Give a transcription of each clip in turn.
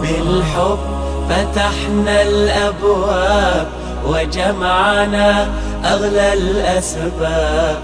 بالحب فتحنا الأبواب وجمعنا أغلى الأسباب.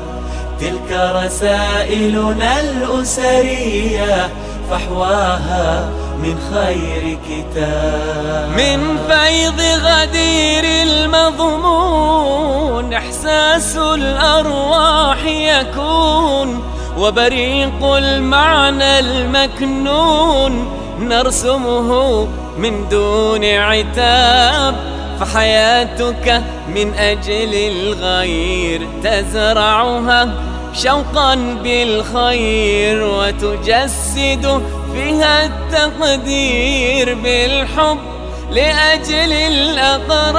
تلك رسائلنا الأسرية فحواها من خير كتاب. من فيض غدير المضمون إحساس الأرواح يكون وبريق المعنى المكنون نرسمه من دون عتاب فحياتك من أجل الغير تزرعها شوقا بالخير وتجسد فيها التقدير بالحب لأجل الأقرار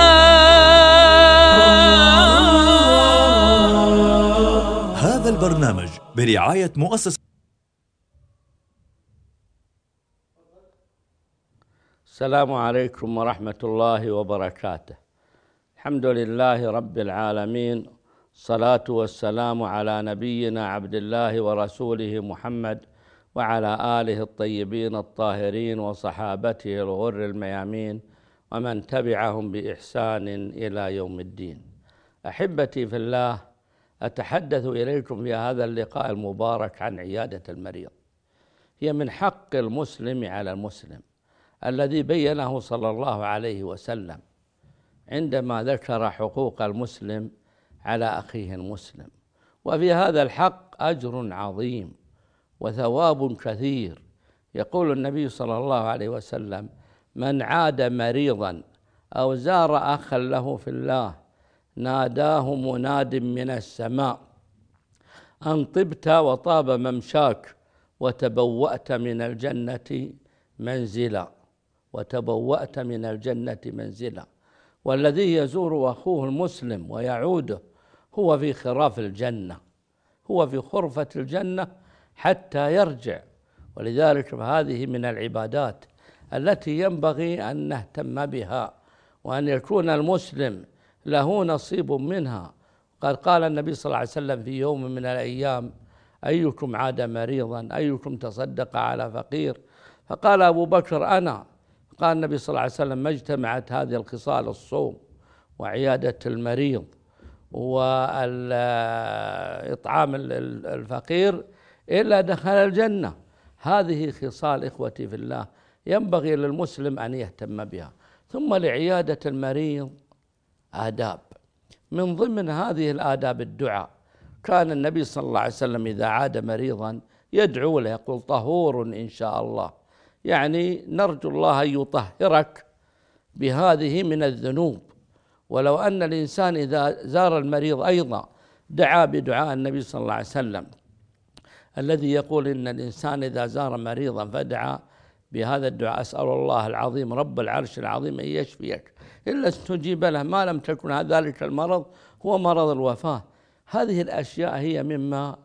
هذا البرنامج برعاية مؤسسة السلام عليكم ورحمة الله وبركاته. الحمد لله رب العالمين الصلاة والسلام على نبينا عبد الله ورسوله محمد وعلى آله الطيبين الطاهرين وصحابته الغر الميامين ومن تبعهم بإحسان إلى يوم الدين. أحبتي في الله أتحدث إليكم في هذا اللقاء المبارك عن عيادة المريض. هي من حق المسلم على المسلم الذي بينه صلى الله عليه وسلم عندما ذكر حقوق المسلم على أخيه المسلم. وفي هذا الحق أجر عظيم وثواب كثير. يقول النبي صلى الله عليه وسلم من عاد مريضا أو زار اخا له في الله ناداه مناد من السماء. أن طبت وطاب ممشاك وتبوأت من الجنة منزلا. وتبوأت من الجنة منزلا. والذي يزور أخوه المسلم ويعوده هو في خراف الجنة. هو في خرفة الجنة حتى يرجع. ولذلك فهذه من العبادات التي ينبغي أن نهتم بها. وأن يكون المسلم له نصيب منها. قد قال النبي صلى الله عليه وسلم في يوم من الأيام أيكم عاد مريضا؟ أيكم تصدق على فقير؟ فقال أبو بكر أنا. قال النبي صلى الله عليه وسلم ما اجتمعت هذه الخصال الصوم وعيادة المريض وإطعام الفقير إلا دخل الجنة. هذه خصال إخوتي في الله ينبغي للمسلم أن يهتم بها. ثم لعيادة المريض آداب. من ضمن هذه الآداب الدعاء كان النبي صلى الله عليه وسلم إذا عاد مريضا يدعو له يقول طهور إن شاء الله. يعني نرجو الله أن يطهرك بهذه من الذنوب. ولو أن الإنسان إذا زار المريض أيضا دعا بدعاء النبي صلى الله عليه وسلم. الذي يقول إن الإنسان إذا زار مريضا فدعا بهذا الدعاء أسأل الله العظيم رب العرش العظيم أن يشفيك. إلا استجيب له ما لم تكن ذلك المرض هو مرض الوفاة. هذه الأشياء هي مما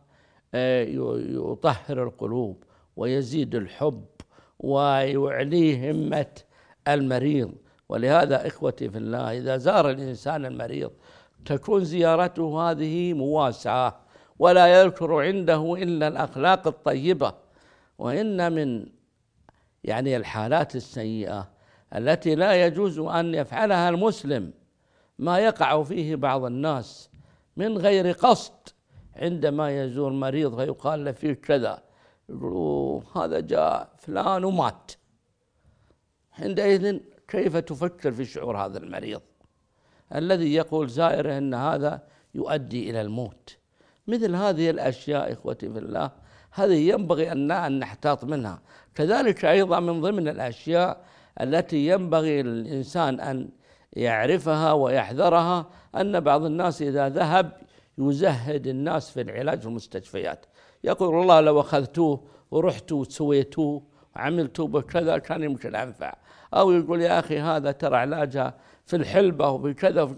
آه، يطهر القلوب ويزيد الحب ويعليه همة المريض. ولهذا إخوتي في الله إذا زار الإنسان المريض تكون زيارته هذه مواسعة. ولا يذكر عنده إلا الأخلاق الطيبة. وإن من يعني الحالات السيئة التي لا يجوز أن يفعلها المسلم ما يقع فيه بعض الناس من غير قصد. عندما يزور مريض فيقال له فيه كذا يقولوا هذا جاء فلان ومات. عندئذ كيف تفكر في شعور هذا المريض؟ الذي يقول زائره إن هذا يؤدي إلى الموت. مثل هذه الأشياء إخوتي في الله هذه ينبغي أن نحتاط منها. كذلك أيضا من ضمن الأشياء التي ينبغي للإنسان أن يعرفها ويحذرها أن بعض الناس إذا ذهب يزهد الناس في العلاج في المستشفيات يقول والله لو أخذتوه ورحتوا وسويتوه وعملتوا بكذا كان يمكن أنفع. أو يقول يا أخي هذا ترى علاجها في الحلبة وبكذا.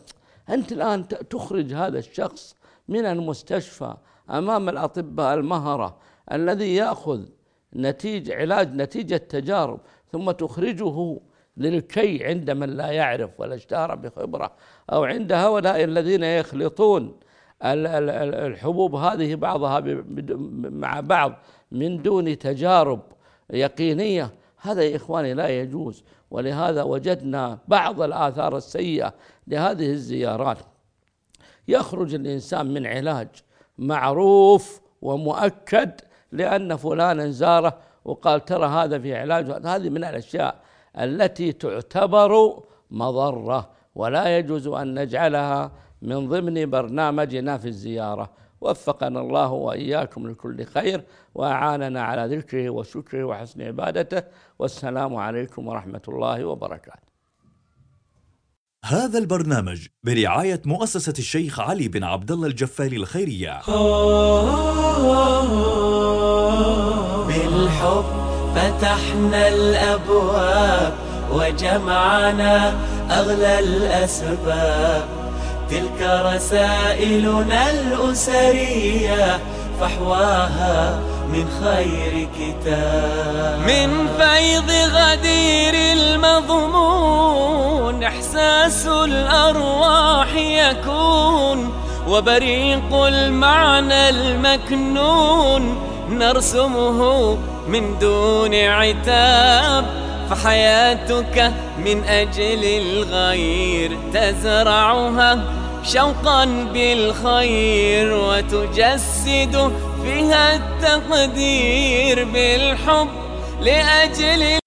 أنت الآن تخرج هذا الشخص من المستشفى أمام الأطباء المهرة. الذي يأخذ نتيجة علاج نتيجة تجارب ثم تخرجه للكي عند من لا يعرف ولا اشتهر بخبرة أو عند هؤلاء الذين يخلطون الحبوب هذه بعضها مع بعض من دون تجارب يقينية. هذا يا إخواني لا يجوز ولهذا وجدنا بعض الآثار السيئة لهذه الزيارات. يخرج الإنسان من علاج معروف ومؤكد لأن فلانا زاره وقال ترى هذا في علاج. هذه من الأشياء التي تعتبر مضرة ولا يجوز أن نجعلها من ضمن برنامجنا في الزيارة. وفقنا الله وإياكم لكل خير وأعاننا على ذكره وشكره وحسن عبادته. والسلام عليكم ورحمة الله وبركاته. هذا البرنامج برعاية مؤسسة الشيخ علي بن عبد الله الجفاري الخيرية. بالحب فتحنا الأبواب وجمعنا أغلى الأسباب. تلك رسائلنا الأسرية فحواها من خير كتاب. من فيض غدير المضمون إحساس الأرواح يكون وبريق المعنى المكنون نرسمه من دون عتاب فحياتك من أجل الغير تزرعها شوقا بالخير وتجسد فيها التقدير بالحب لأجل